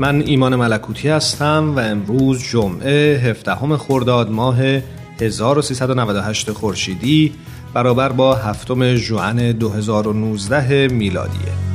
من ایمان ملکوتی هستم و امروز جمعه 17 خرداد ماه 1398 خورشیدی برابر با هفتم ژوئن 2019 میلادیه.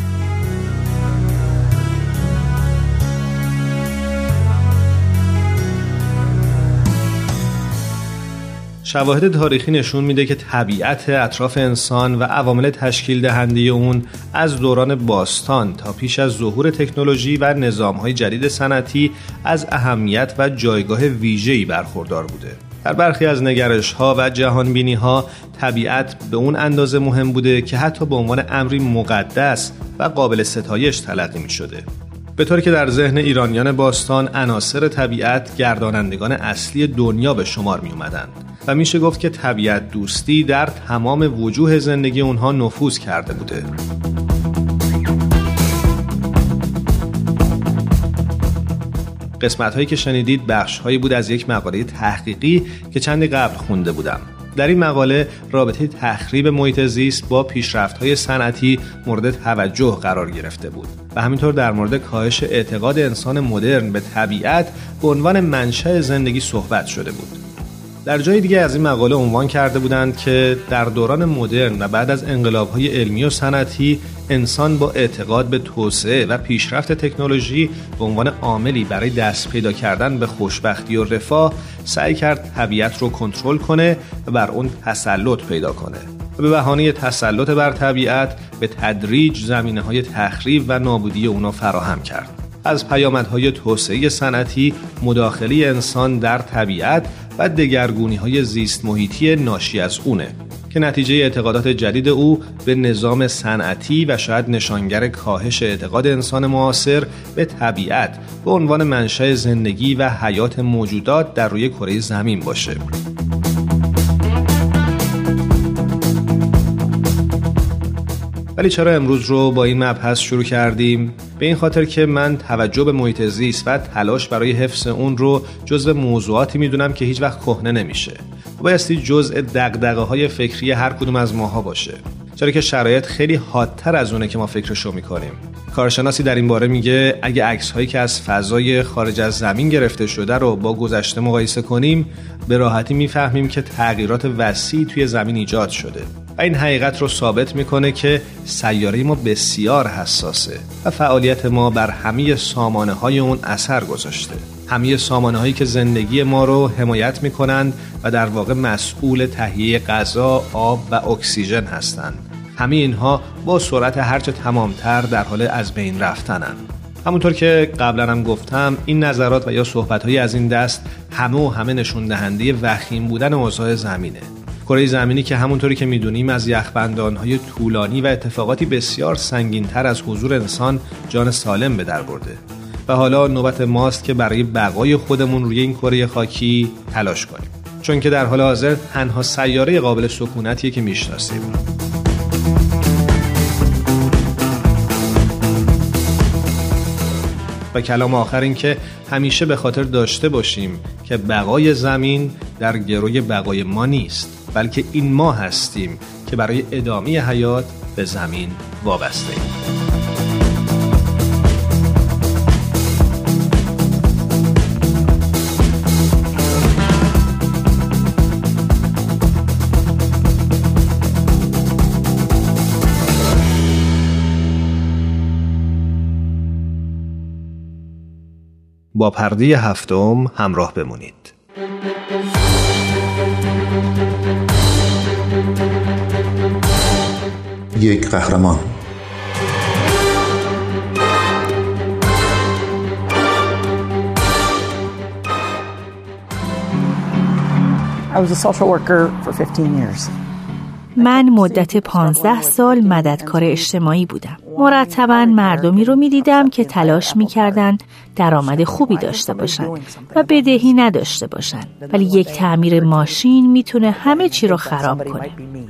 شواهد تاریخی نشون میده که طبیعت اطراف انسان و عوامل تشکیل دهنده اون از دوران باستان تا پیش از ظهور تکنولوژی و نظامهای جدید صنعتی از اهمیت و جایگاه ویژه‌ای برخوردار بوده. در برخی از نگرش ها و جهان بینی ها طبیعت به اون اندازه مهم بوده که حتی به عنوان امری مقدس و قابل ستایش تلقی می شده. به طوری که در ذهن ایرانیان باستان عناصر طبیعت گردانندگان اصلی دنیا به شمار می اومدند و میشه گفت که طبیعت دوستی در تمام وجوه زندگی اونها نفوذ کرده بوده. قسمت هایی که شنیدید بخش هایی بود از یک مقاله تحقیقی که چندی قبل خونده بودم. در این مقاله رابطه تخریب محیط زیست با پیشرفت های صنعتی مورد توجه قرار گرفته بود. و همینطور در مورد کاهش اعتقاد انسان مدرن به طبیعت به عنوان منشأ زندگی صحبت شده بود. در جای دیگه از این مقاله عنوان کرده بودند که در دوران مدرن و بعد از انقلابهای علمی و صنعتی انسان با اعتقاد به توسعه و پیشرفت تکنولوژی به عنوان عاملی برای دست پیدا کردن به خوشبختی و رفاه سعی کرد طبیعت رو کنترل کنه و بر اون تسلط پیدا کنه. به بهانه تسلط بر طبیعت به تدریج زمینه های تخریب و نابودی اونا فراهم کرد از پیامدهای توسعه صنعتی مداخله انسان در طبیعت و دگرگونی های زیست محیطی ناشی از اونه که نتیجه اعتقادات جدید او به نظام صنعتی و شاید نشانگر کاهش اعتقاد انسان معاصر به طبیعت به عنوان منشأ زندگی و حیات موجودات در روی کره زمین باشه. ولی چرا امروز رو با این مبحث شروع کردیم؟ به این خاطر که من توجه به محیط زیست و تلاش برای حفظ اون رو جزو موضوعاتی می‌دونم که هیچ وقت کهنه نمیشه. بایستی جزء دقدقه های فکری هر کدوم از ماها باشه. چرا که شرایط خیلی حادتر از اونه که ما فکرشو می‌کنیم. کارشناسی در این باره میگه اگه عکس هایی که از فضای خارج از زمین گرفته شده رو با گذشته مقایسه کنیم به راحتی می‌فهمیم که تغییرات وسیعی توی زمین ایجاد شده و این حقیقت رو ثابت می‌کنه که سیاره ما بسیار حساسه و فعالیت ما بر همه سامانه های اون اثر گذاشته. همه سامانه هایی که زندگی ما رو حمایت می‌کنند و در واقع مسئول تهیه غذا، آب و اکسیژن هستند. همه اینها با سرعت هرچه تمامتر در حال از بین رفتنن. همونطور که قبلا هم گفتم این نظرات و یا صحبت از این دست همه و همه نشون دهنده وخیم بودن اوضاع زمینه. کره زمینی که همونطوری که می‌دونیم از های طولانی و اتفاقاتی بسیار تر از حضور انسان جان سالم به در برده. و حالا نوبت ماست که برای بقای خودمون روی این کره خاکی تلاش کنیم. چون که در حال حاضر تنها سیاره قابل سکونتیه که می‌شناسیم. و کلام آخر این که همیشه به خاطر داشته باشیم که بقای زمین در گروی بقای ما نیست. بلکه این ما هستیم که برای ادامه حیات به زمین وابسته ایم. با پرده هفتم همراه بمونید یک قهرمان I was a social worker for 15 years. من مدت پانزده سال مددکار اجتماعی بودم. مرتبا مردمی رو می دیدم که تلاش می کردن درآمد خوبی داشته باشند و بدهی نداشته باشند. ولی یک تعمیر ماشین می‌تونه همه چی رو خراب کنه.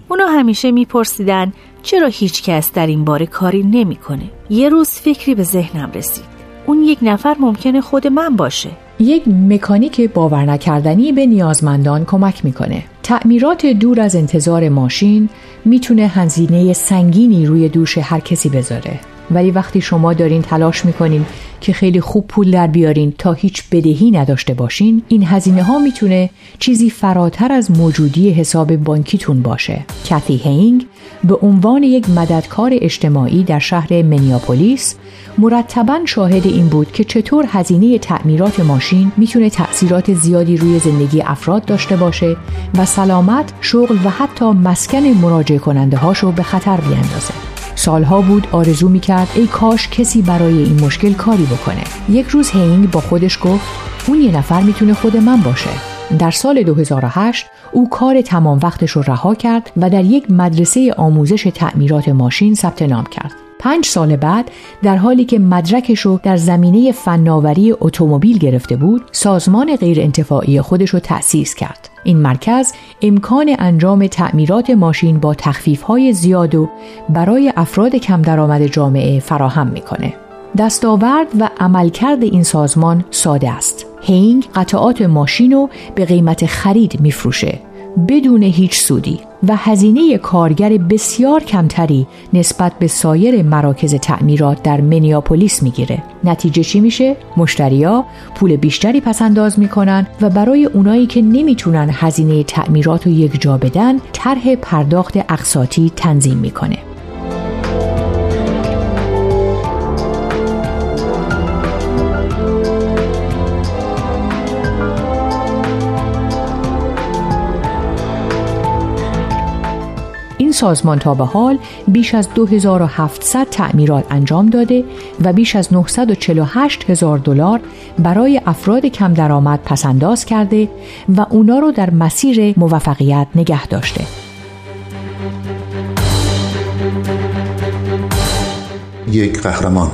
اونا همیشه میپرسیدن چرا هیچ کس در این باره کاری نمی‌کنه. یه روز فکری به ذهنم رسید. اون یک نفر ممکنه خود من باشه. یک مکانیک باور نکردنی به نیازمندان کمک می‌کنه. تعمیرات دور از انتظار ماشین می‌تونه هزینه سنگینی روی دوش هر کسی بذاره. ولی وقتی شما دارین تلاش می‌کنین که خیلی خوب پول در بیارین تا هیچ بدهی نداشته باشین این هزینه ها می‌تونه چیزی فراتر از موجودی حساب بانکیتون باشه کاتی هینگ به عنوان یک مددکار اجتماعی در شهر منیاپولیس مرتبا شاهد این بود که چطور هزینه تعمیرات ماشین می‌تونه تأثیرات زیادی روی زندگی افراد داشته باشه و سلامت، شغل و حتی مسکن مراجع کننده هاشو به خطر بیاندازه. سالها بود آرزو می‌کرد ای کاش کسی برای این مشکل کاری بکنه. یک روز هینگ با خودش گفت اون یه نفر می‌تونه خود من باشه. در سال 2008 او کار تمام وقتش رو رها کرد و در یک مدرسه آموزش تعمیرات ماشین ثبت نام کرد. پنج سال بعد در حالی که مدرکش رو در زمینه فناوری اتومبیل گرفته بود سازمان غیر انتفاعی خودش رو تأسیس کرد. این مرکز امکان انجام تعمیرات ماشین با های زیاد و برای افراد کم درآمد جامعه فراهم می‌کنه. دستاورد و عملکرد این سازمان ساده است. هینگ قطعات ماشین رو به قیمت خرید میفروشه. بدون هیچ سودی و هزینه کارگر بسیار کمتری نسبت به سایر مراکز تعمیرات در منیاپولیس می‌گیره. نتیجه چی میشه؟ مشتریا پول بیشتری پس انداز می‌کنن و برای اونایی که نمی‌تونن هزینه تعمیرات رو یک جا بدن طرح پرداخت اقساطی تنظیم می‌کنه. سازمان تا به حال بیش از 2700 تعمیرات انجام داده و بیش از 948 هزار دلار برای افراد کم درآمد پسنداز کرده و اونا رو در مسیر موفقیت نگه داشته. یک قهرمان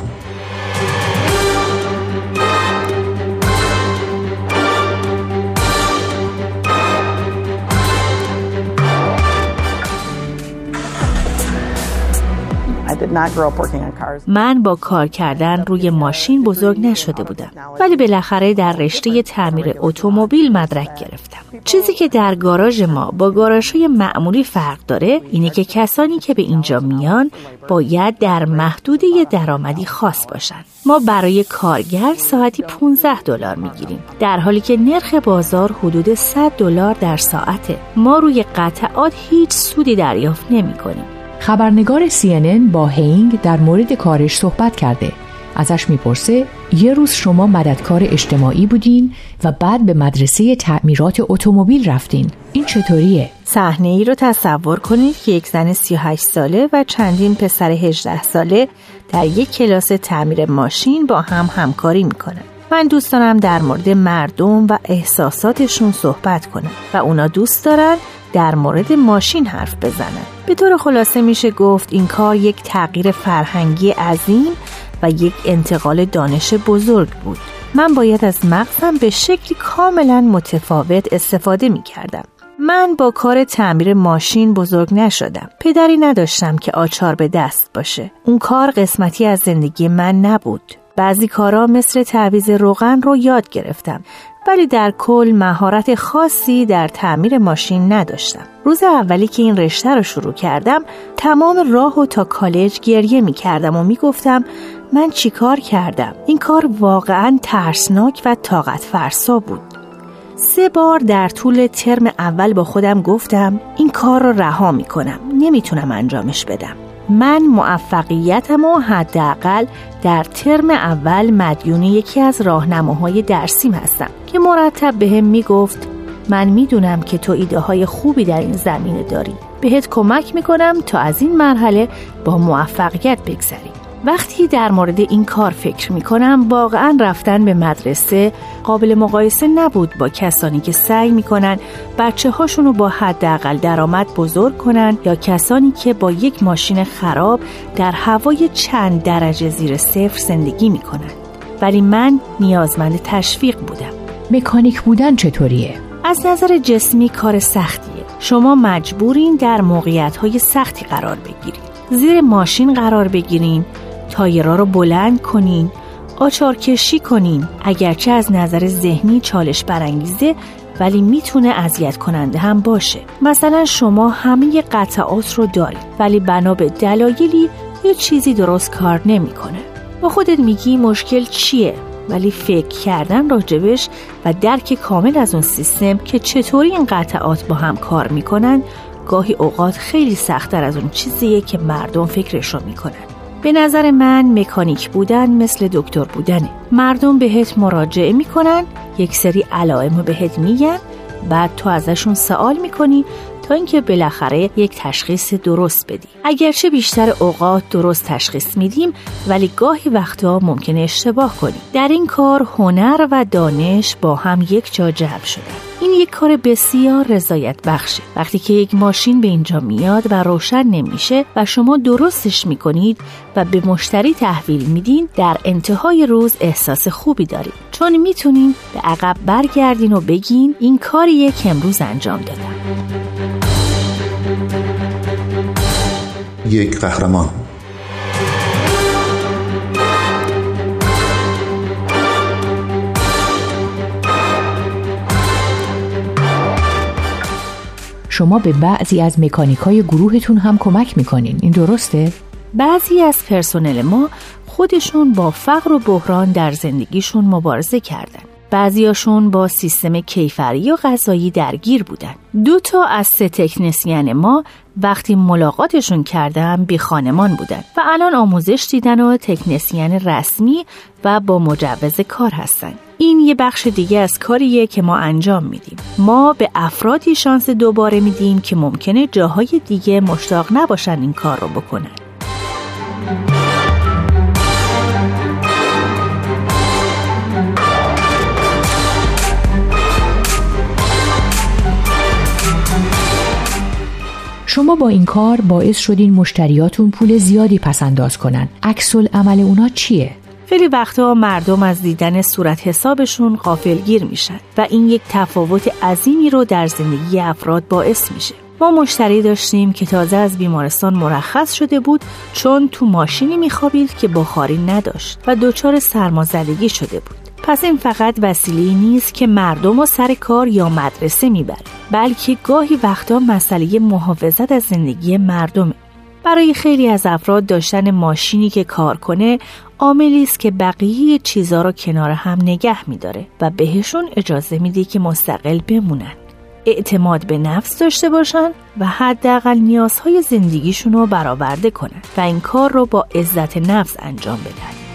من با کار کردن روی ماشین بزرگ نشده بودم. ولی بالاخره در رشته تعمیر اتومبیل مدرک گرفتم. چیزی که در گاراژ ما با گاراژهای معمولی فرق داره اینه که کسانی که به اینجا میان باید در محدوده درآمدی خاص باشن. ما برای کارگر ساعتی 15 دلار می‌گیریم. در حالی که نرخ بازار حدود 100 دلار در ساعته. ما روی قطعات هیچ سودی دریافت نمی کنیم خبرنگار CNN با هینگ در مورد کارش صحبت کرده. ازش می‌پرسه یه روز شما مددکار اجتماعی بودین و بعد به مدرسه تعمیرات اتومبیل رفتین. این چطوریه؟ صحنه ای رو تصور کنید که یک زن 38 ساله و چندین پسر 18 ساله در یک کلاس تعمیر ماشین با هم همکاری می‌کنن. من دوست دارم در مورد مردم و احساساتشون صحبت کنم و اونا دوست دارن در مورد ماشین حرف بزنن به طور خلاصه میشه گفت این کار یک تغییر فرهنگی عظیم و یک انتقال دانش بزرگ بود من باید از مغزم به شکلی کاملا متفاوت استفاده می کردم. من با کار تعمیر ماشین بزرگ نشدم. پدری نداشتم که آچار به دست باشه. اون کار قسمتی از زندگی من نبود. بعضی کارا مثل تعویز روغن رو یاد گرفتم ولی در کل مهارت خاصی در تعمیر ماشین نداشتم. روز اولی که این رشته رو شروع کردم تمام راه و تا کالج گریه می کردم و می گفتم من چیکار کردم؟ این کار واقعا ترسناک و طاقت فرسا بود. سه بار در طول ترم اول با خودم گفتم این کار رو رها می کنم. نمی‌تونم انجامش بدم. من موفقیتم و حداقل در ترم اول مدیون یکی از راهنماهای درسیم هستم که مرتب به می‌گفت من می‌دونم که تو ایده های خوبی در این زمینه داری. بهت کمک می‌کنم تا از این مرحله با موفقیت بگذری. وقتی در مورد این کار فکر می کنم واقعا رفتن به مدرسه قابل مقایسه نبود با کسانی که سعی می کنن بچه هاشون رو با حداقل درآمد بزرگ کنن یا کسانی که با یک ماشین خراب در هوای چند درجه زیر صفر زندگی می کنن. ولی من نیازمند تشویق بودم مکانیک بودن چطوریه؟ از نظر جسمی کار سختیه شما مجبورین در موقعیت های سختی قرار بگیرید زیر ماشین قرار بگیرین تایرها رو بلند کنین آچار کشی کنین. اگرچه از نظر ذهنی چالش برانگیزه ولی می‌تونه اذیت کننده هم باشه. مثلا شما همه قطعات رو دارید ولی بنا به دلایلی یه چیزی درست کار نمی‌کنه. با خودت میگی مشکل چیه ولی فکر کردن راجبش و درک کامل از اون سیستم که چطوری این قطعات با هم کار می‌کنن گاهی اوقات خیلی سختتر از اون چیزیه که مردم فکرش رو می‌کنن. به نظر من مکانیک بودن مثل دکتر بودنه. مردم بهت مراجعه می‌کنن یک سری علائم رو بهت میگن بعد تو ازشون سوال می‌کنی تا اینکه بالاخره یک تشخیص درست بدی. اگرچه بیشتر اوقات درست تشخیص میدیم ولی گاهی وقتا ممکنه اشتباه کنیم در این کار هنر و دانش با هم یک جا جمع شده این یک کار بسیار رضایت بخشه وقتی که یک ماشین به اینجا میاد و روشن نمیشه و شما درستش می‌کنید و به مشتری تحویل میدین در انتهای روز احساس خوبی دارید. چون می‌تونین به عقب برگردین و بگین این کاریه که امروز انجام دادم. یک قهرمان. شما به بعضی از مکانیک های گروهتون هم کمک می‌کنین. این درسته؟ بعضی از پرسنل ما خودشون با فقر و بحران در زندگیشون مبارزه کردن. بعضیاشون با سیستم کیفری و غذایی درگیر بودن. دو تا از سه تکنسین ما وقتی ملاقاتشون کردم بی خانمان بودن و الان آموزش دیدن و تکنسین رسمی و با مجوز کار هستن. این یه بخش دیگه از کاریه که ما انجام میدیم. ما به افرادی شانس دوباره میدیم که ممکنه جاهای دیگه مشتاق نباشن این کار رو بکنن. شما با این کار باعث شدین مشتریاتون پول زیادی پس انداز کنن. عکس عمل اونا چیه؟ خیلی وقتا مردم از دیدن صورت حسابشون غافلگیر میشن و این یک تفاوت عظیمی رو در زندگی افراد باعث میشه. ما مشتری داشتیم که تازه از بیمارستان مرخص شده بود چون تو ماشینی میخوابید که بخاری نداشت و دچار سرمازدگی شده بود. پس این فقط وسیله نیست که مردم و سر کار یا مدرسه می‌بره بلکه گاهی وقتا مسئله محافظت از زندگی مردمه. برای خیلی از افراد داشتن ماشینی که کار کنه عاملی است که بقیه چیزها رو کنار هم نگه میداره و بهشون اجازه میده که مستقل بمونن. اعتماد به نفس داشته باشن و حداقل نیازهای زندگیشون رو برآورده کنن و این کار رو با عزت نفس انجام بدن.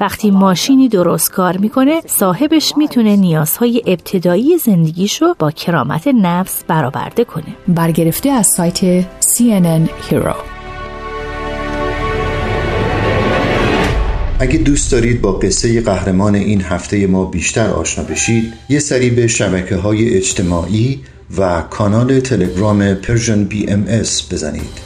وقتی ماشینی درست کار می‌کنه صاحبش می‌تونه نیازهای ابتدایی زندگیشو با کرامت نفس برآورده کنه. برگرفته از سایت CNN Hero. اگه دوست دارید با قصه قهرمان این هفته ما بیشتر آشنا بشید یه سری به شبکه های اجتماعی و کانال تلگرام Persian BMS بزنید.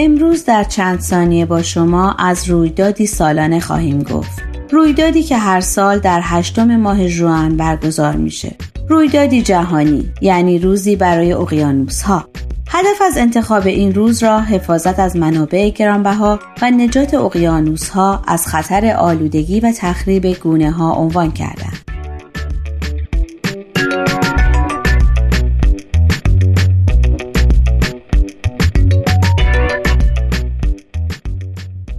امروز در چند ثانیه با شما از رویدادی سالانه خواهیم گفت. رویدادی که هر سال در هشتم ماه ژوئن برگزار میشه. رویدادی جهانی یعنی روزی برای اقیانوس ها. هدف از انتخاب این روز را حفاظت از منابع گرانبها و نجات اقیانوس ها از خطر آلودگی و تخریب گونه ها عنوان کردند.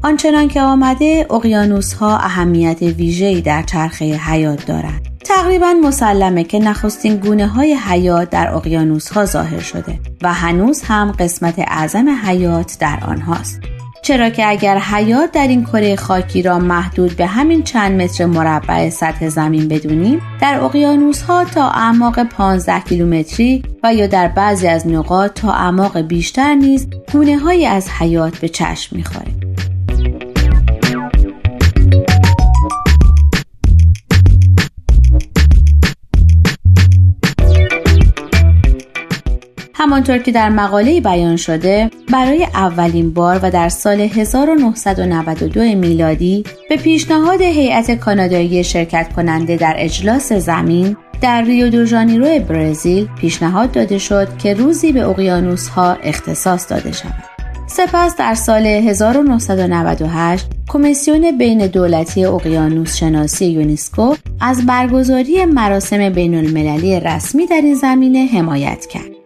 آنچنان که آمده اقیانوس ها اهمیت ویژه‌ای در چرخه حیات دارند. تقریبا مسلمه که نخستین گونه های حیات در اقیانوس ها ظاهر شده و هنوز هم قسمت اعظم حیات در آنهاست. چرا که اگر حیات در این کره خاکی را محدود به همین چند متر مربع سطح زمین بدونیم در اقیانوس ها تا اعماق 15 کیلومتری و یا در بعضی از نقاط تا اعماق بیشتر نیز گونه های از حیات به چشم می‌خوره همانطور که در مقاله بیان شده برای اولین بار و در سال 1992 میلادی به پیشنهاد هیئت کانادایی شرکت کننده در اجلاس زمین در ریو دو ژانیرو برزیل پیشنهاد داده شد که روزی به اقیانوس ها اختصاص داده شود. سپس در سال 1998 کمیسیون بین دولتی اقیانوس شناسی یونسکو از برگزاری مراسم بین المللی رسمی در این زمینه حمایت کرد.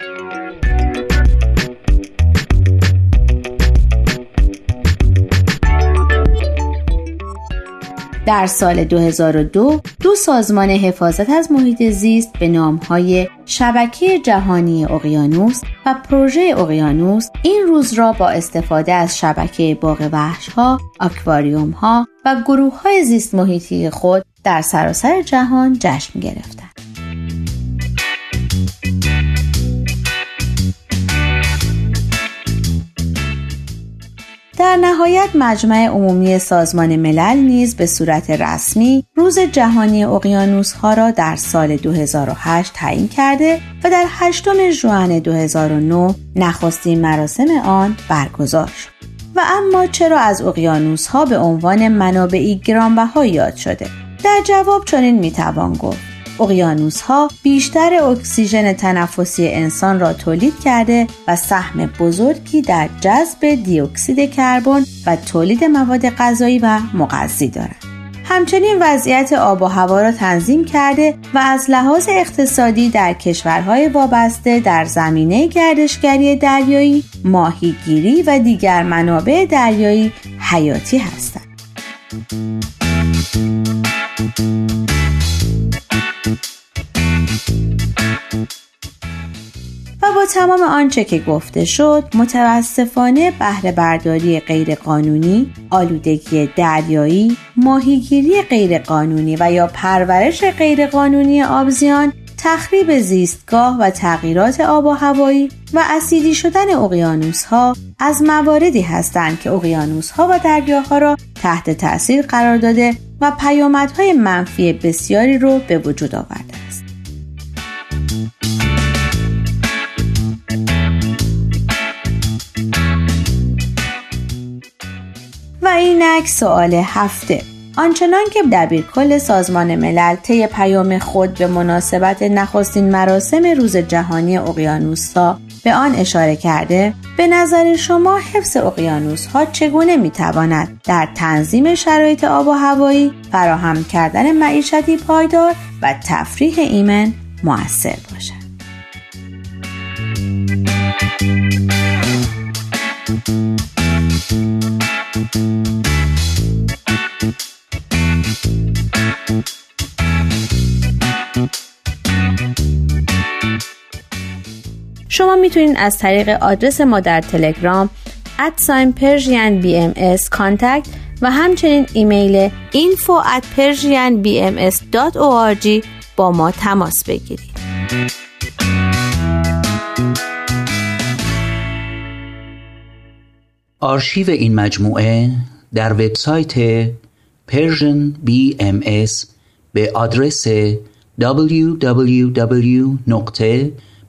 در سال 2002 دو سازمان حفاظت از محیط زیست به نامهای شبکه جهانی اقیانوس و پروژه اقیانوس این روز را با استفاده از شبکه باغ وحش ها، اکواریوم ها و گروه های زیست محیطی خود در سراسر جهان جشن گرفتند. در نهایت مجمع عمومی سازمان ملل نیز به صورت رسمی روز جهانی اقیانوس ها را در سال 2008 تعیین کرده و در 8 ژوئن 2009 نخستین مراسم آن برگزار شد. و اما چرا از اقیانوس ها به عنوان منابعی گرانبها یاد شده؟ در جواب چنین می‌توان گفت اقیانوس ها بیشتر اکسیژن تنفسی انسان را تولید کرده و سهم بزرگی در جذب دیوکسید کربن و تولید مواد غذایی و مغذی دارند. همچنین وضعیت آب و هوا را تنظیم کرده و از لحاظ اقتصادی در کشورهای وابسته در زمینه گردشگری دریایی، ماهیگیری و دیگر منابع دریایی حیاتی هستند. با تمام آنچه که گفته شد متاسفانه بهره برداری غیرقانونی، آلودگی دریایی، ماهیگیری غیرقانونی و یا پرورش غیرقانونی آبزیان تخریب زیستگاه و تغییرات آب و هوایی و اسیدی شدن اقیانوس ها از مواردی هستند که اقیانوس ها و دریاها را تحت تاثیر قرار داده و پیامدهای منفی بسیاری رو به وجود آورده اینک سوال هفته. آنچنان که دبیرکل سازمان ملل طی پیام خود به مناسبت نخستین مراسم روز جهانی اقیانوسها به آن اشاره کرده به نظر شما حفظ اقیانوس ها چگونه می تواند در تنظیم شرایط آب و هوایی فراهم کردن معیشتی پایدار و تفریح ایمن موثر باشد؟ شما می‌تونید از طریق آدرس ما در تلگرام ادساین پرژین بی ام و همچنین ایمیل info at persianbms.org با ما تماس بگیرید. آرشیو این مجموعه در وبسایت Persian BMS به آدرس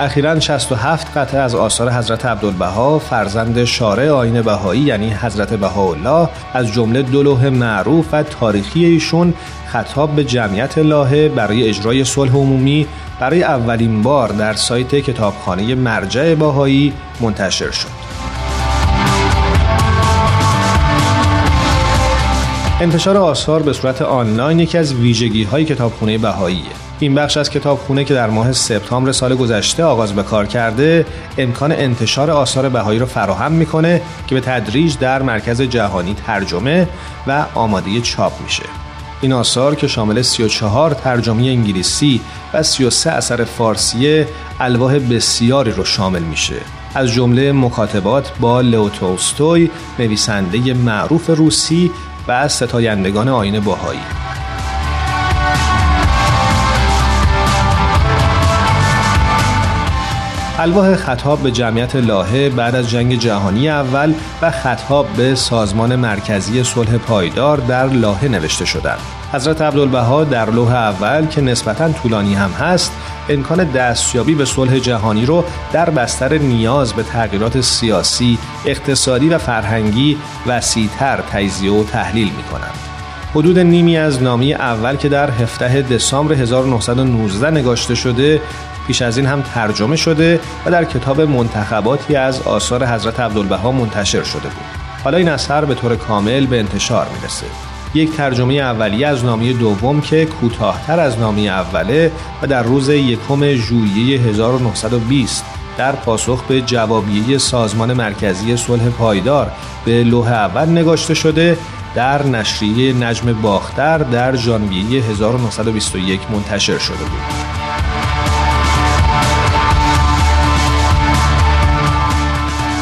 اخیرا 67 قطعه از آثار حضرت عبدالبها فرزند شارع آین بهایی یعنی حضرت بهاءالله از جمله دو لوح معروف و تاریخی ایشون خطاب به جمعیت لاهه برای اجرای صلح عمومی برای اولین بار در سایت کتابخانه مرجع بهایی منتشر شد. انتشار آثار به صورت آنلاین یکی از ویژگی های کتابخانه بهاییه. این بخش از کتابخونه که در ماه سپتامبر سال گذشته آغاز به کار کرده امکان انتشار آثار بهایی را فراهم می‌کنه که به تدریج در مرکز جهانی ترجمه و آماده چاپ میشه. این آثار که شامل 34 ترجمه انگلیسی و 33 اثر فارسی الواح بسیاری رو شامل میشه. از جمله مکاتبات با لئو تولستوی نویسنده معروف روسی و ستایندگان آین باهایی. الواح خطاب به جمعیت لاهه بعد از جنگ جهانی اول و خطاب به سازمان مرکزی صلح پایدار در لاهه نوشته شدند. حضرت عبدالبها در لوح اول که نسبتا طولانی هم هست امکان دستیابی به صلح جهانی رو در بستر نیاز به تغییرات سیاسی، اقتصادی و فرهنگی وسیعتر تجزیه و تحلیل می کنند. حدود نیمی از نامی اول که در 17 دسامبر 1919 نگاشته شده پیش از این هم ترجمه شده و در کتاب منتخباتی از آثار حضرت عبدالبها منتشر شده بود. حالا این اثر به طور کامل به انتشار می‌رسه. یک ترجمه اولیه از نامی دوم که کوتاهتر از نامی اوله و در روز یکم ژوئیه 1920 در پاسخ به جوابیه سازمان مرکزی صلح پایدار به لوح اول نگاشته شده در نشریه نجم باختر در ژانویه 1921 منتشر شده بود.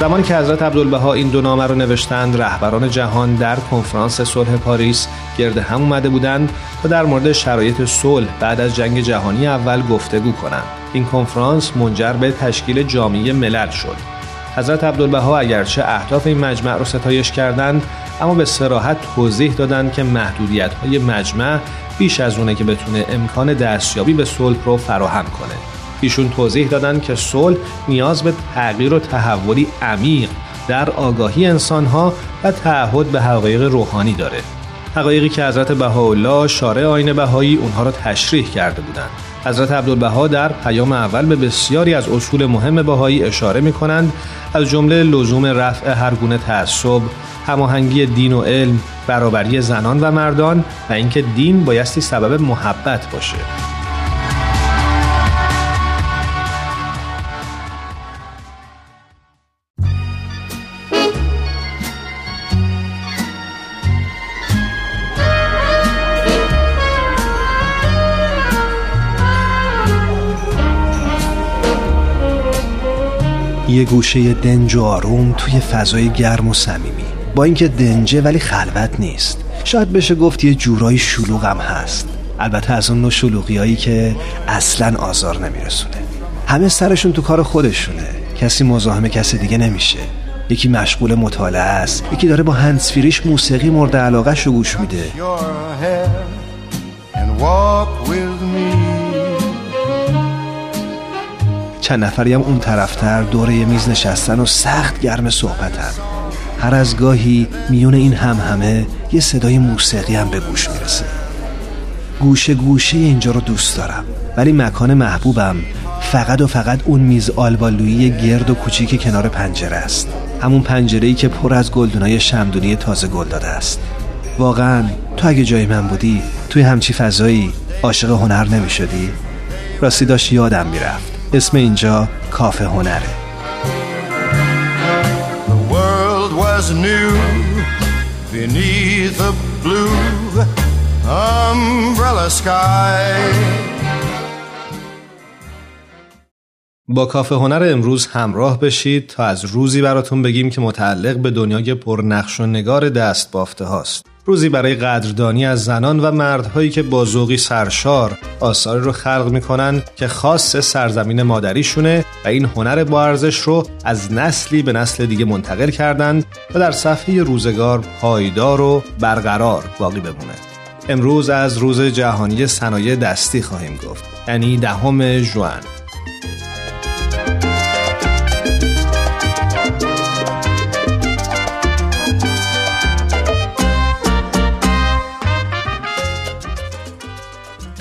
زمانی که حضرت عبدالبها این دو نامه رو نوشتند رهبران جهان در کنفرانس صلح پاریس گرد هم اومده بودند تا در مورد شرایط صلح بعد از جنگ جهانی اول گفتگو کنند این کنفرانس منجر به تشکیل جامعه ملل شد حضرت عبدالبها اگرچه اهداف این مجمع رو ستایش کردند اما به سراحت توضیح دادند که محدودیت های مجمع بیش از اونه که بتونه امکان دستیابی به صلح رو فراهم کنه. ایشون توضیح دادند که صلح نیاز به تغییر و تحولی عمیق در آگاهی انسانها و تعهد به حقایق روحانی داره. حقایقی که حضرت بهاءالله شارع آین بهایی اونها را تشریح کرده بودند. حضرت عبدالبها در پیام اول به بسیاری از اصول مهم بهایی اشاره می کنند از جمله لزوم رفع هر گونه تعصب هماهنگی دین و علم برابری زنان و مردان و اینکه دین بایستی سبب محبت باشه. یه گوشه دنج و آروم توی فضای گرم و صمیمی. با اینکه دنجه ولی خلوت نیست. شاید بشه گفت یه جورایی شلوغم هست. البته از اون نوع شلوغی هایی که اصلا آزار نمیرسونه. همه سرشون تو کار خودشونه. کسی مزاحم کسی دیگه نمیشه. یکی مشغول مطالعه است یکی داره با هنسفیریش موسیقی مورد علاقه شو گوش میده. چند نفری هم اون طرفتر دور یه میز نشستن و سخت گرم صحبتن. هر از گاهی میون این همه یه صدای موسیقی هم به گوش می‌رسه. گوشه گوشه اینجا رو دوست دارم ولی مکان محبوبم فقط و فقط اون میز آلبالویی گرد و کوچیک کنار پنجره است. همون پنجره ای که پر از گلدونای شمدونی تازه گل داده است. واقعا تو اگه جای من بودی توی همچی فضایی عاشق هنر نمی شدی؟ راستی داشت یادم می‌رفت. اسم اینجا کافه هنره. Was new beneath a blue umbrella sky با کافه هنر امروز همراه بشید تا از روزی براتون بگیم که متعلق به دنیای پرنقش و نگار دست بافته هاست. روزی برای قدردانی از زنان و مردهایی که با ذوقی سرشار آثاری رو خلق می‌کنن که خاص سرزمین مادریشونه و این هنر با ارزش رو از نسلی به نسل دیگه منتقل کردند و در صفحه روزگار پایدار و برقرار باقی بمونه. امروز از روز جهانی صنایع دستی خواهیم گفت یعنی دهم ژوئن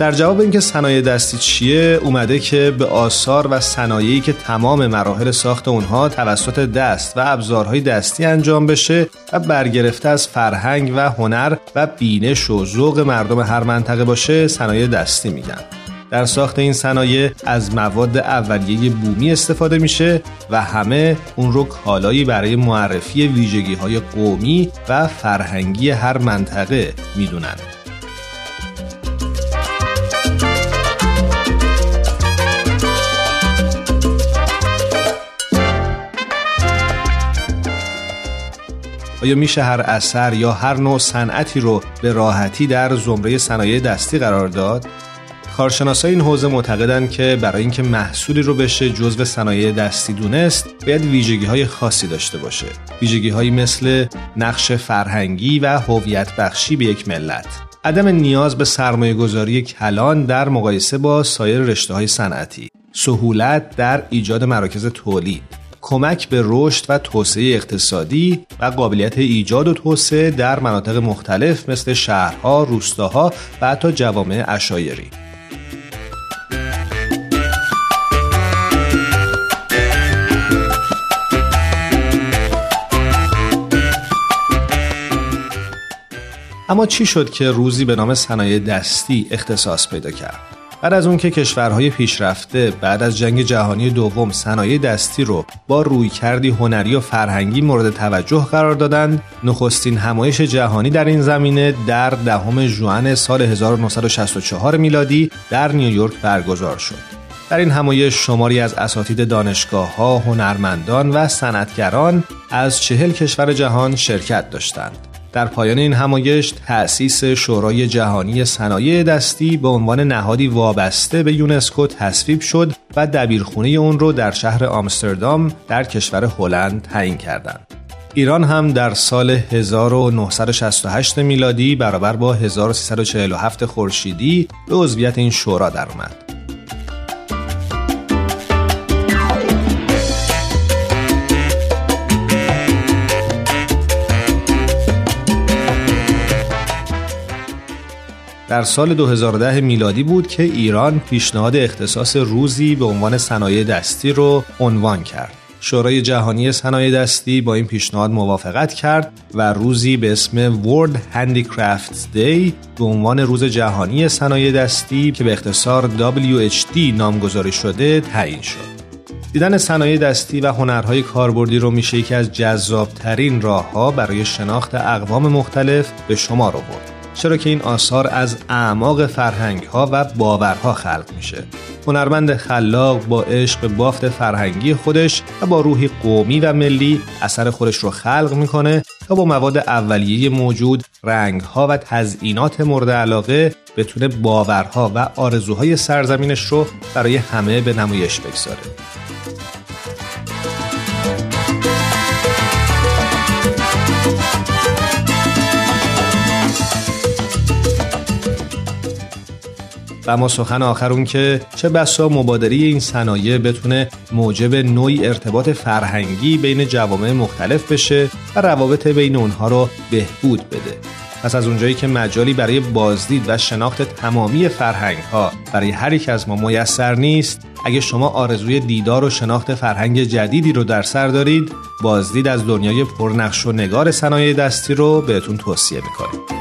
در جواب اینکه صنایع دستی چیه اومده که به آثار و صنایعی که تمام مراحل ساخت اونها توسط دست و ابزارهای دستی انجام بشه و برگرفته از فرهنگ و هنر و بینش و ذوق مردم هر منطقه باشه صنایع دستی میگن. در ساخت این صنایع از مواد اولیه بومی استفاده میشه و همه اون رو کالایی برای معرفی ویژگی های قومی و فرهنگی هر منطقه می‌دونن. آیا میشه هر اثر یا هر نوع صنعتی رو به راحتی در زمره صنایع دستی قرار داد؟ کارشناسای این حوزه معتقدند که برای اینکه محصولی رو بشه جزو صنایع دستی دونست باید ویژگی های خاصی داشته باشه. ویژگی هایی مثل نقش فرهنگی و هویت بخشی به یک ملت. عدم نیاز به سرمایه گذاری کلان در مقایسه با سایر رشته های صنعتی. سهولت در ایجاد مراکز تولید. کمک به رشد و توسعه اقتصادی و قابلیت ایجاد و توسعه در مناطق مختلف مثل شهرها، روستاها و حتی جوامع اشایری. اما چی شد که روزی به نام صنایع دستی اختصاص پیدا کرد؟ بعد از اون که کشورهای پیشرفته بعد از جنگ جهانی دوم صنایع دستی رو با رویکردی هنری و فرهنگی مورد توجه قرار دادند نخستین همایش جهانی در این زمینه در دهم ژوئن سال 1964 میلادی در نیویورک برگزار شد در این همایش شماری از اساتید دانشگاه ها، هنرمندان و صنعتگران از چهل کشور جهان شرکت داشتند. در پایان این همایش تأسیس شورای جهانی صنایع دستی به عنوان نهادی وابسته به یونسکو تصویب شد و دبیرخونه اون رو در شهر آمستردام در کشور هلند تعیین کردند. ایران هم در سال 1968 میلادی برابر با 1347 خورشیدی به عضویت این شورا درآمد. در سال 2010 میلادی بود که ایران پیشنهاد اختصاص روزی به عنوان صنایع دستی رو عنوان کرد. شورای جهانی صنایع دستی با این پیشنهاد موافقت کرد و روزی به اسم World Handicrafts Day به عنوان روز جهانی صنایع دستی که به اختصار WHD نامگذاری شده تعیین شد. دیدن صنایع دستی و هنرهای کاربردی رو میشه یکی از جذابترین راهها برای شناخت اقوام مختلف به شمار آورد. چرا که این آثار از اعماق فرهنگ ها و باورها خلق میشه. هنرمند خلاق با عشق بافت فرهنگی خودش و با روحی قومی و ملی اثر خودش رو خلق می‌کنه تا با مواد اولیه موجود رنگها و تزئینات مورد علاقه بتونه باورها و آرزوهای سرزمینش رو برای همه به نمایش بگذاره. و اما سخن آخرون که چه بسا مبادری این صنایع بتونه موجب نوعی ارتباط فرهنگی بین جوامع مختلف بشه و روابط بین اونها رو بهبود بده. پس از اونجایی که مجالی برای بازدید و شناخت تمامی فرهنگ ها برای هر یک از ما میسر نیست اگه شما آرزوی دیدار و شناخت فرهنگ جدیدی رو در سر دارید بازدید از دنیای پرنقش و نگار صنایع دستی رو بهتون توصیه می‌کنیم.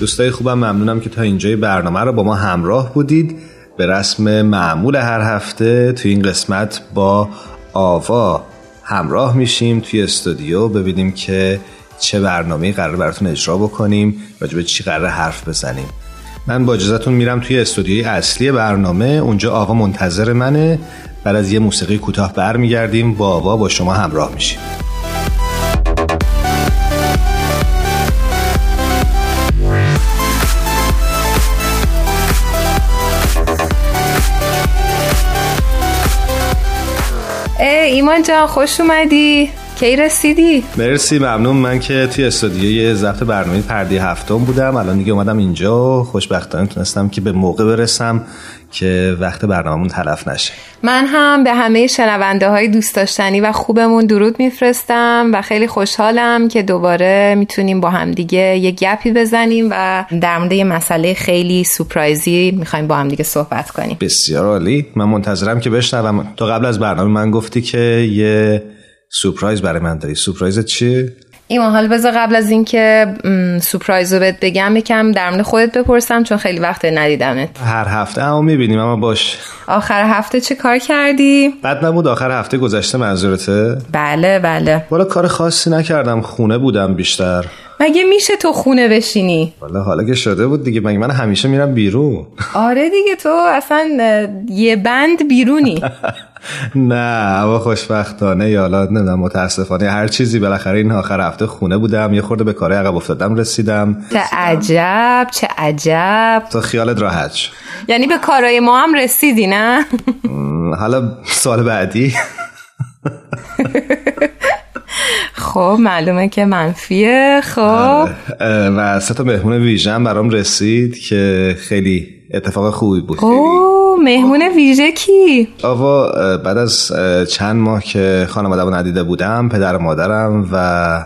دوستای خوبم ممنونم که تا اینجای برنامه رو با ما همراه بودید. به رسم معمول هر هفته توی این قسمت با آوا همراه میشیم توی استودیو. ببینیم که چه برنامه قرار براتون اجرا بکنیم راجع چی قرار حرف بزنیم. من با اجازهتون میرم توی استودیوی اصلی برنامه. اونجا آوا منتظر منه. بعد از یه موسیقی کوتاه برمیگردیم با آوا با شما همراه میشیم. ایمان جان خوش اومدی. کی رسیدی؟ مرسی ممنون. من که توی استودیوی ضبط برنامه پرده هفتم بودم. الان دیگه اومدم اینجا خوشبختانه تونستم که به موقع برسم که وقت برنامهمون تلف نشه. من هم به همه شنونده های دوست داشتنی و خوبمون درود میفرستم و خیلی خوشحالم که دوباره می‌تونیم با هم دیگه یه گپی بزنیم و در مورد یه مسئله خیلی سپرایزی می‌خوایم با هم دیگه صحبت کنیم. بسیار عالی. من منتظرم که بشنوم. تو قبل از برنامه من گفتی که یه surprise برای من داری surprise چیه؟ ایمان حال بذار قبل از اینکه surprise رو بهت بگم یکم در مورد خودت بپرسم چون خیلی وقت ندیدمت هر هفته اما می‌بینیم اما باش آخر هفته چه کار کردی؟ بد نبود آخر هفته گذشته منظورته؟ بله بله والا کار خاصی نکردم خونه بودم بیشتر مگه میشه تو خونه بشینی؟ والا حالا که شده بود دیگه مگه من همیشه میرم بیرون آره دیگه تو اصلا یه بند بیرونی نه اما خوشبختانه یا حالا نمی‌دونم متاسفانه هر چیزی بالاخره این آخر هفته خونه بودم یه خورده به کار عقب افتادم رسیدم. چه عجب چه عجب. تو خیالت راحت یعنی به کارهای ما هم رسیدی نه؟ حالا سال بعدی. خب معلومه که منفیه خب. آره. و سه تا مهمون ویژن برام رسید که خیلی اتفاق خوبی بود. اوه مهمون ویژه کی؟ آوا بعد از چند ماه که خانواده ندیده بودم پدر و مادرم و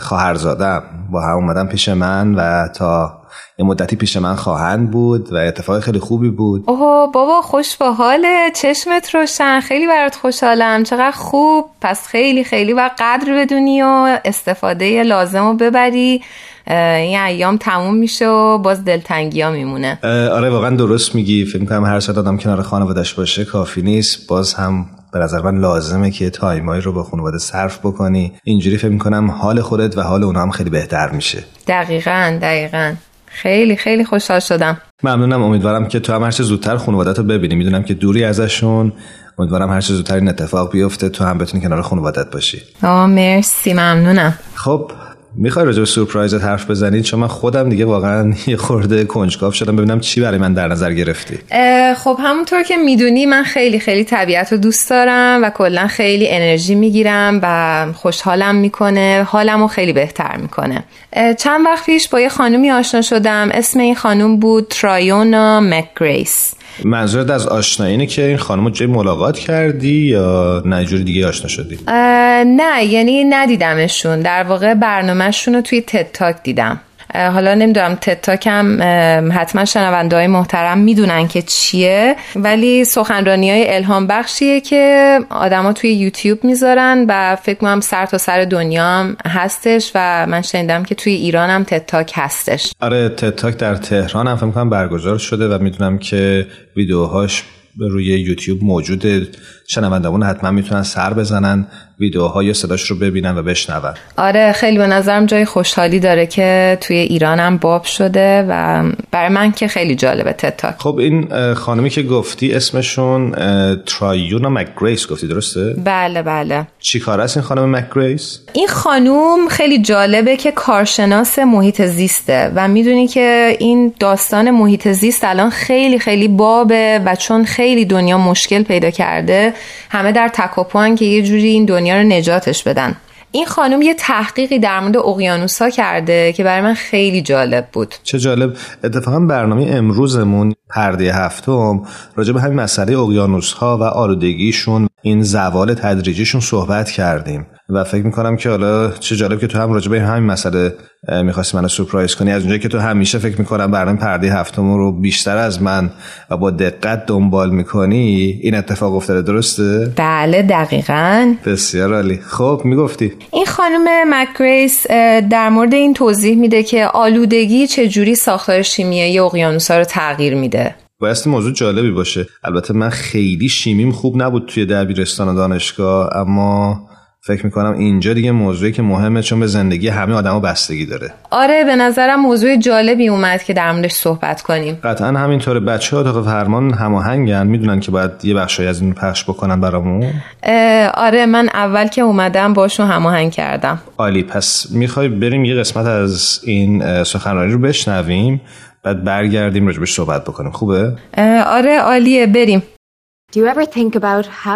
خواهرزادم با هم اومدن پیش من و تا یه مدتی پیش من خواهند بود و اتفاق خیلی خوبی بود. اوه بابا خوش به حاله. چشمت روشن. خیلی برات خوشحالم. چقدر خوب. پس خیلی خیلی و قدر بدونی و استفاده لازم رو ببری. این ایام تموم میشه و باز دلتنگی ها میمونه آره واقعا درست میگی. فکر کنم هر ساعت آدم کنار خانوادش باشه کافی نیست. باز هم به نظر من لازمه که time ایی رو با خانواده صرف بکنی. اینجوری فکر می‌کنم حال خودت و حال اونا هم خیلی بهتر میشه. دقیقا دقیقا. خیلی خیلی خوشحال شدم. ممنونم. امیدوارم که تو هم هرچه زودتر خانوادت رو ببینی. می‌دونم که دوری ازشون. امیدوارم هر چه زودتر این اتفاق بیفته. تو هم بتونی کنار خانوادت باشی. آه مرسی. ممنونم. خب می‌خوای راجع به سورپرایزت حرف بزنید چون من خودم دیگه واقعا یه خورده کنجکاو شدم. ببینم چی برای من در نظر گرفتی. خب همونطور که می‌دونی من خیلی خیلی طبیعت رو دوست دارم و کلا خیلی انرژی می‌گیرم و خوشحالم می‌کنه. حالم رو خیلی بهتر می‌کنه. چند وقت پیش با یه خانومی آشنا شدم. اسم این خانوم بود ترایونا مکگریس. منظورت از آشنایی اینه که این خانم جای ملاقات کردی یا نه دیگه آشنا شدی؟ نه یعنی ندیدمشون. در واقع برنامهشون رو توی تد تاک دیدم. حالا نمی‌دونم تتاکم حتما شنونده های محترم می‌دونن که چیه. ولی سخنرانی های الهام بخشیه که آدما توی یوتیوب می‌ذارن و فکر کنم سر تا سر دنیا هم هستش و من شنیدم که توی ایران هم تتاک هستش. آره تتاک در تهران هم فکر کنم برگزار شده و می‌دونم که ویدیوهاش روی یوتیوب موجوده. شنوندمون حتما می‌تونن سر بزنن ویدیوها یا صداش رو ببینن و بشنون آره خیلی به نظرم جای خوشحالی داره که توی ایرانم باب شده و برای من که خیلی جالبه TED Talk خب این خانمی که گفتی اسمشون ترایونا مکگریس گفتی درسته؟ بله بله چی کار است این خانم مکگریس؟ این خانوم خیلی جالبه که کارشناس محیط زیسته و می‌دونی که این داستان محیط زیست الان خیلی خیلی بابه و چون خیلی دنیا مشکل پیدا کرده همه در تکاپوان که یه جوری این دنیا رو نجاتش بدن. این خانم یه تحقیقی در مورد اقیانوس ها کرده که برای من خیلی جالب بود. چه جالب. اتفاقا برنامه امروزمون پرده هفتم راجع به همین مسئله اقیانوس ها و آلودگیشون این زوال تدریجیشون صحبت کردیم. و فکر می‌کنم که حالا چه جالب که تو هم راجع به همین مسئله می‌خواستی منو سورپرایز کنی. از اونجایی که تو همیشه فکر می‌کنم برنامه پرده هفتم رو بیشتر از من و با دقت دنبال می‌کنی این اتفاق افتاده. درسته؟ بله دقیقا. بسیار عالی. خب می‌گفتی. این خانم مکگریس در مورد این توضیح میده که آلودگی چجوری ساختار شیمیایی اقیانوسا رو تغییر میده. بایستی موضوع جالبی باشه. البته من خیلی شیمیم خوب نبود توی دبیرستان و دانشگاه اما فکر می‌کنم اینجا دیگه موضوعی که مهمه چون به زندگی همه آدما بستگی داره. آره به نظرم موضوع جالبی اومد که در موردش صحبت کنیم. قطعا همینطور بچه اتاق فرمان هماهنگن. می‌دونن که باید یه بخشی از این پخش بکنن برامون. آره من اول که اومدم باشون هماهنگ کردم. عالی. پس می‌خوای بریم یه قسمت از این سخنرانی رو بشنویم بعد برگردیم راجبش صحبت بکنیم. خوبه؟ آره عالیه. بریم.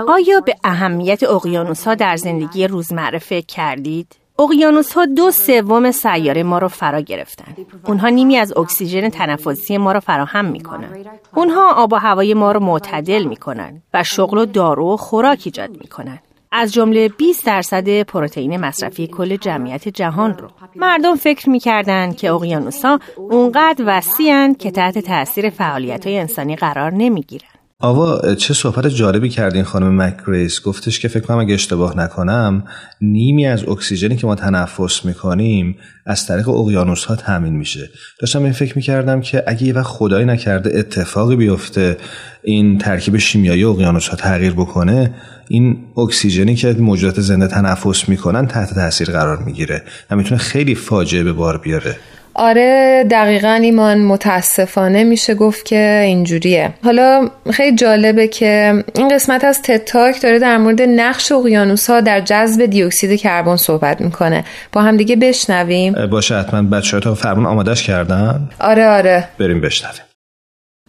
آیا به اهمیت اقیانوس ها در زندگی روزمره فکر کردید؟ اقیانوس ها دو سوم سیاره ما رو فرا گرفتن. اونها نیمی از اکسیژن تنفسی ما رو فراهم می‌کنن. اونها آب و هوای ما رو معتدل می‌کنن و شغل و دارو و خوراک ایجاد می‌کنن. از جمله 20 درصد پروتئین مصرفی کل جمعیت جهان رو مردم فکر می‌کردن که اقیانوس ها اونقدر وسیعن که تحت تاثیر فعالیت های انسانی قرار نمی‌گیرن. آوا چه صحبت جالبی کردین خانم مکگریس گفتش که فکر کنم اگه اشتباه نکنم نیمی از اکسیژنی که ما تنفس می‌کنیم از طریق اقیانوس ها تامین میشه. داشتم این فکر می‌کردم که اگه یه وقت خدایی نکرده اتفاقی بیفته این ترکیب شیمیایی اقیانوس ها تغییر بکنه این اکسیژنی که موجودات زنده تنفس می‌کنن تحت تاثیر قرار می‌گیره و می‌تونه خیلی فاجعه به بار بیاره. آره دقیقا ایمان متاسفانه میشه گفت که اینجوریه. حالا خیلی جالبه که این قسمت از تتاک داره در مورد نقش اقیانوس ها در جذب دیوکسید کربن صحبت می‌کنه. با هم دیگه بشنویم. باشه حتما بچه ها تا فرمون آمادش کردن؟ آره آره. بریم بشنویم.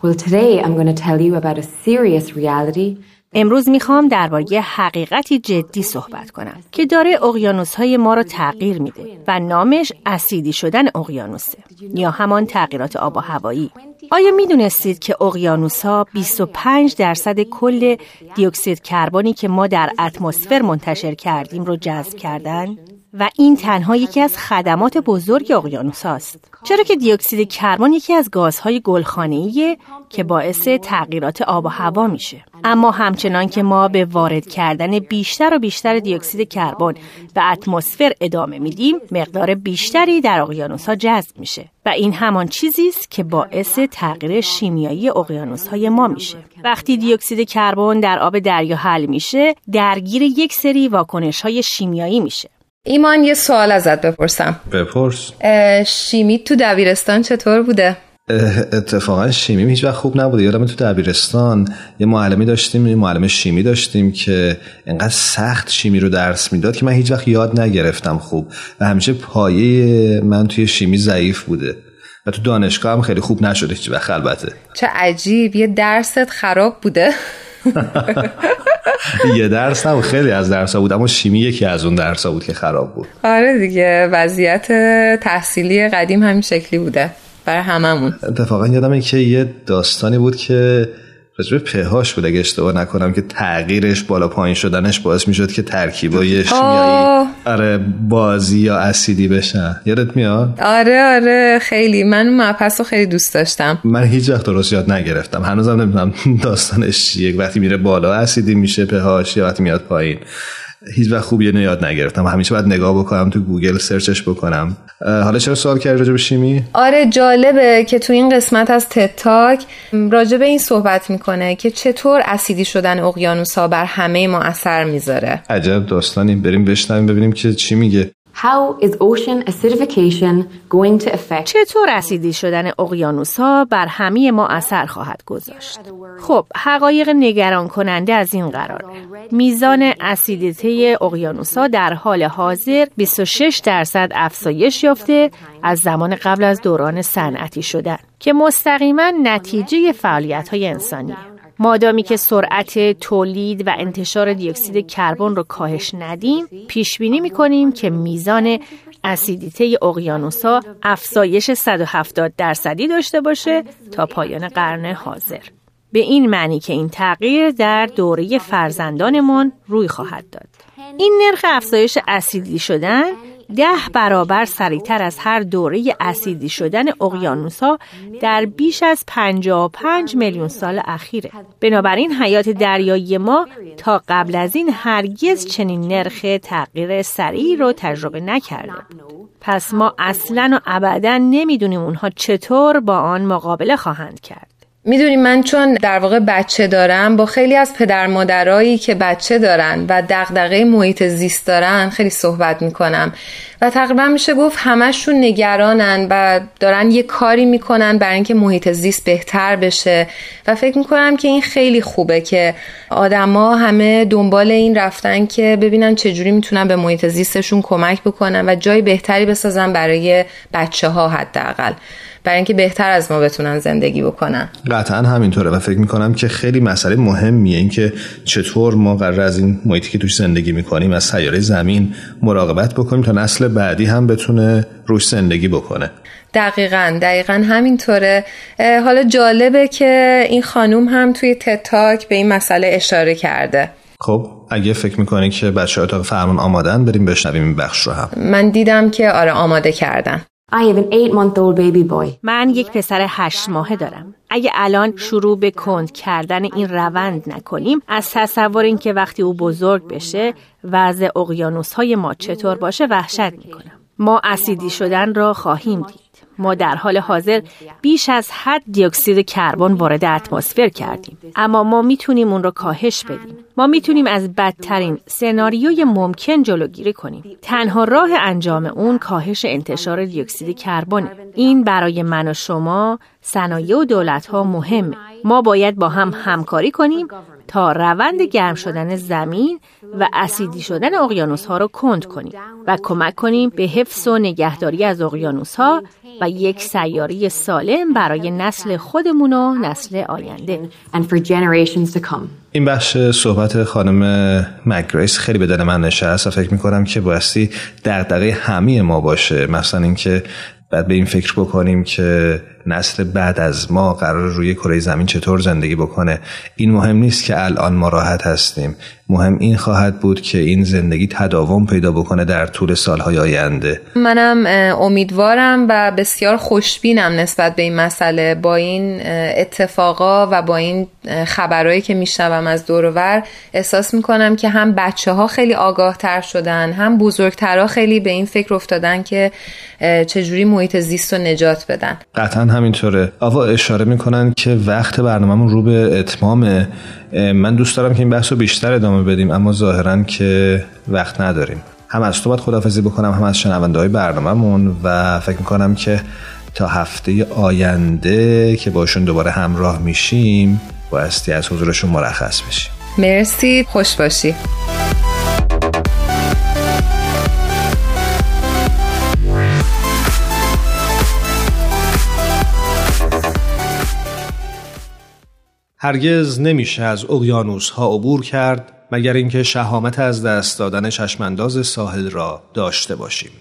Well, today I'm going to tell you about a serious reality امروز می‌خوام درباره حقیقتی جدی صحبت کنم که داره اقیانوس های ما رو تغییر میده و نامش اسیدی شدن اقیانوسه یا همان تغییرات آب و هوایی. آیا می‌دونستید که اقیانوس ها 25 درصد کل دیوکسید کربنی که ما در اتمسفر منتشر کردیم رو جذب کردن؟ و این تنها یکی از خدمات بزرگ اقیانوس هاست. چرا که دیوکسید کربن یکی از گازهای گلخانه‌ایه که باعث تغییرات آب و هوا میشه. اما همچنان که ما به وارد کردن بیشتر و بیشتر دیوکسید کربن به اتمسفر ادامه میدیم، مقدار بیشتری در اقیانوس ها جذب میشه. و این همان چیزی است که باعث تغییر شیمیایی اقیانوس های ما میشه. وقتی دیوکسید کربن در آب دریا حل میشه، درگیر یک سری واکنش های شیمیایی میشه. ایمان یه سوال ازت بپرسم. بپرس. شیمی تو دبیرستان چطور بوده؟ اتفاقا شیمی هیچ وقت خوب نبوده. یادم تو دبیرستان یه معلمی داشتیم یه معلم شیمی داشتیم که انقدر سخت شیمی رو درس می‌داد که من هیچ وقت یاد نگرفتم خوب. و همیشه پایه من توی شیمی ضعیف بوده. و تو دانشگاه هم خیلی خوب نشده هیچ وقت البته. چه عجیب. یه درست خراب بوده. یه درس نبود خیلی از درس ها بود اما شیمی یکی از اون درس ها بود که خراب بود. آره دیگه وضعیت تحصیلی قدیم همین شکلی بوده برای هممون. اتفاقا یادم که یه داستانی بود که راجب پهاش بود اگه اشتباه نکنم که تغییرش بالا پایین شدنش باعث می‌شد که ترکیبای شیمیایی آره بازی یا اسیدی بشن. یادت میاد؟ آره آره خیلی. من مبحث رو خیلی دوست داشتم. من هیچ وقت درست یاد نگرفتم. هنوزم نمی‌دونم داستانش یک وقتی میره بالا اسیدی میشه پهاش یا وقتی میاد پایین. هیچ وقت خوب یه یاد نگرفتم. همیشه باید نگاه بکنم تو گوگل سرچش بکنم. حالا چرا سوال کردی راجب شیمی؟ آره جالبه که تو این قسمت از تتاک راجب این صحبت می‌کنه که چطور اسیدی شدن اقیانوس ها بر همه ما اثر می‌ذاره. عجب داستانی بریم بشنویم ببینیم که چی میگه. How is ocean acidification going to affect چطور اسیدی شدن اقیانوس ها بر همه ما اثر خواهد گذاشت؟ خب حقایق نگران کننده از این قرار میزان اسیدیته اقیانوس ها در حال حاضر 26 درصد افزایش یافته از زمان قبل از دوران صنعتی شدن که مستقیما نتیجه فعالیت های انسانیه مادامی که سرعت تولید و انتشار دیوکسید کربن رو کاهش ندیم پیش بینی می‌کنیم که میزان اسیدیته اقیانوسا افزایش 170 درصدی داشته باشه تا پایان قرن حاضر. به این معنی که این تغییر در دوره فرزندانمون روی خواهد داد. این نرخ افزایش اسیدی شدن ده برابر سریعتر از هر دوره اسیدی شدن اقیانوس ها در بیش از 55 میلیون سال اخیره. بنابراین حیات دریایی ما تا قبل از این هرگز چنین نرخ تغییر سریع رو تجربه نکرده. بود پس ما اصلا و ابدا نمی‌دونیم اونها چطور با آن مقابله خواهند کرد. می‌دونی من چون در واقع بچه دارم با خیلی از پدر مادرایی که بچه دارن و دغدغه محیط زیست دارن خیلی صحبت می‌کنم. و تقریبا میشه گفت همشون نگرانن و دارن یه کاری می‌کنن برای اینکه محیط زیست بهتر بشه. و فکر می‌کنم که این خیلی خوبه که آدما همه دنبال این رفتن که ببینن چجوری می‌تونن به محیط زیستشون کمک بکنن و جای بهتری بسازن برای بچه ها حداقل. برای اینکه بهتر از ما بتونن زندگی بکنن. قطعا همینطوره و فکر می‌کنم که خیلی مسئله مهمیه اینکه چطور ما قرار از این محیطی که توش زندگی می‌کنیم از سیاره زمین مراقبت بکنیم تا نسل بعدی هم بتونه روش زندگی بکنه. دقیقا دقیقا همینطوره. حالا جالبه که این خانوم هم توی تتاک به این مسئله اشاره کرده. خب اگه فکر می‌کنی که بچه اتاق فرمان آمادن بریم بشنویم این بخش رو هم. من دیدم که آره آماده کردن. I have an eight month old baby boy. من یک پسر هشت ماهه دارم. اگه الان شروع به کند کردن این روند نکنیم از تصور این که وقتی او بزرگ بشه وضع اقیانوس های ما چطور باشه وحشت می‌کنم. ما اسیدی شدن را خواهیم دید. ما در حال حاضر بیش از حد دیوکسید کربن وارد اتمسفر کردیم. اما ما می‌تونیم اون رو کاهش بدیم. ما می‌تونیم از بدترین سناریوی ممکن جلوگیری کنیم. تنها راه انجام اون کاهش انتشار دیوکسید کربن. این برای من و شما صنایع و دولت ها مهمه. ما باید با هم همکاری کنیم تا روند گرم شدن زمین و اسیدی شدن اقیانوس ها رو کند کنیم و کمک کنیم به حفظ و نگهداری از اقیانوس ها و یک سیاری سالم برای نسل خودمون و نسل آینده. این بخش صحبت خانم مکگریس خیلی به دل من نشست و فکر می‌کنم که بایستی دقدقه همه ما باشه. مثلا اینکه بعد به این فکر بکنیم که نسل بعد از ما قرار روی کره زمین چطور زندگی بکنه. این مهم نیست که الان ما راحت هستیم. مهم این خواهد بود که این زندگی تداوم پیدا بکنه در طول سالهای آینده. منم امیدوارم و بسیار خوشبینم نسبت به این مسئله. با این اتفاقا و با این خبرهایی که میشنوم از دورور احساس می‌کنم که هم بچه ها خیلی آگاه تر شدن هم بزرگترها خیلی به این فکر افتادن که چجوری محیط زیست رو نجات بدن. قطعا همینطوره. آوا اشاره می‌کنن که وقت برنامهمون رو به اتمامه. من دوست دارم که این بحث رو بیشتر ادامه بدیم اما ظاهرا که وقت نداریم. هم از تو باید خدافزی بکنم هم از شنونده های برنامهمون و فکر می‌کنم که تا هفته آینده که باشون دوباره همراه میشیم بایستی از حضورشون مرخص بشیم. مرسی خوش باشی. هرگز نمیشه از اقیانوس ها عبور کرد. مگر اینکه شهامت از دست دادن چشمانداز ساحل را داشته باشیم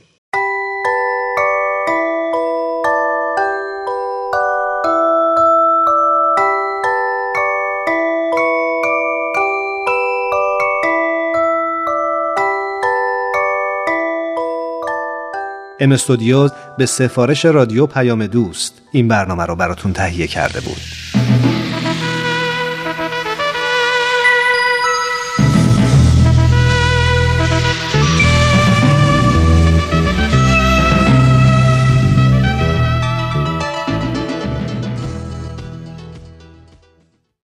ام استودیوز به سفارش رادیو پیام دوست این برنامه را براتون تهیه کرده بود.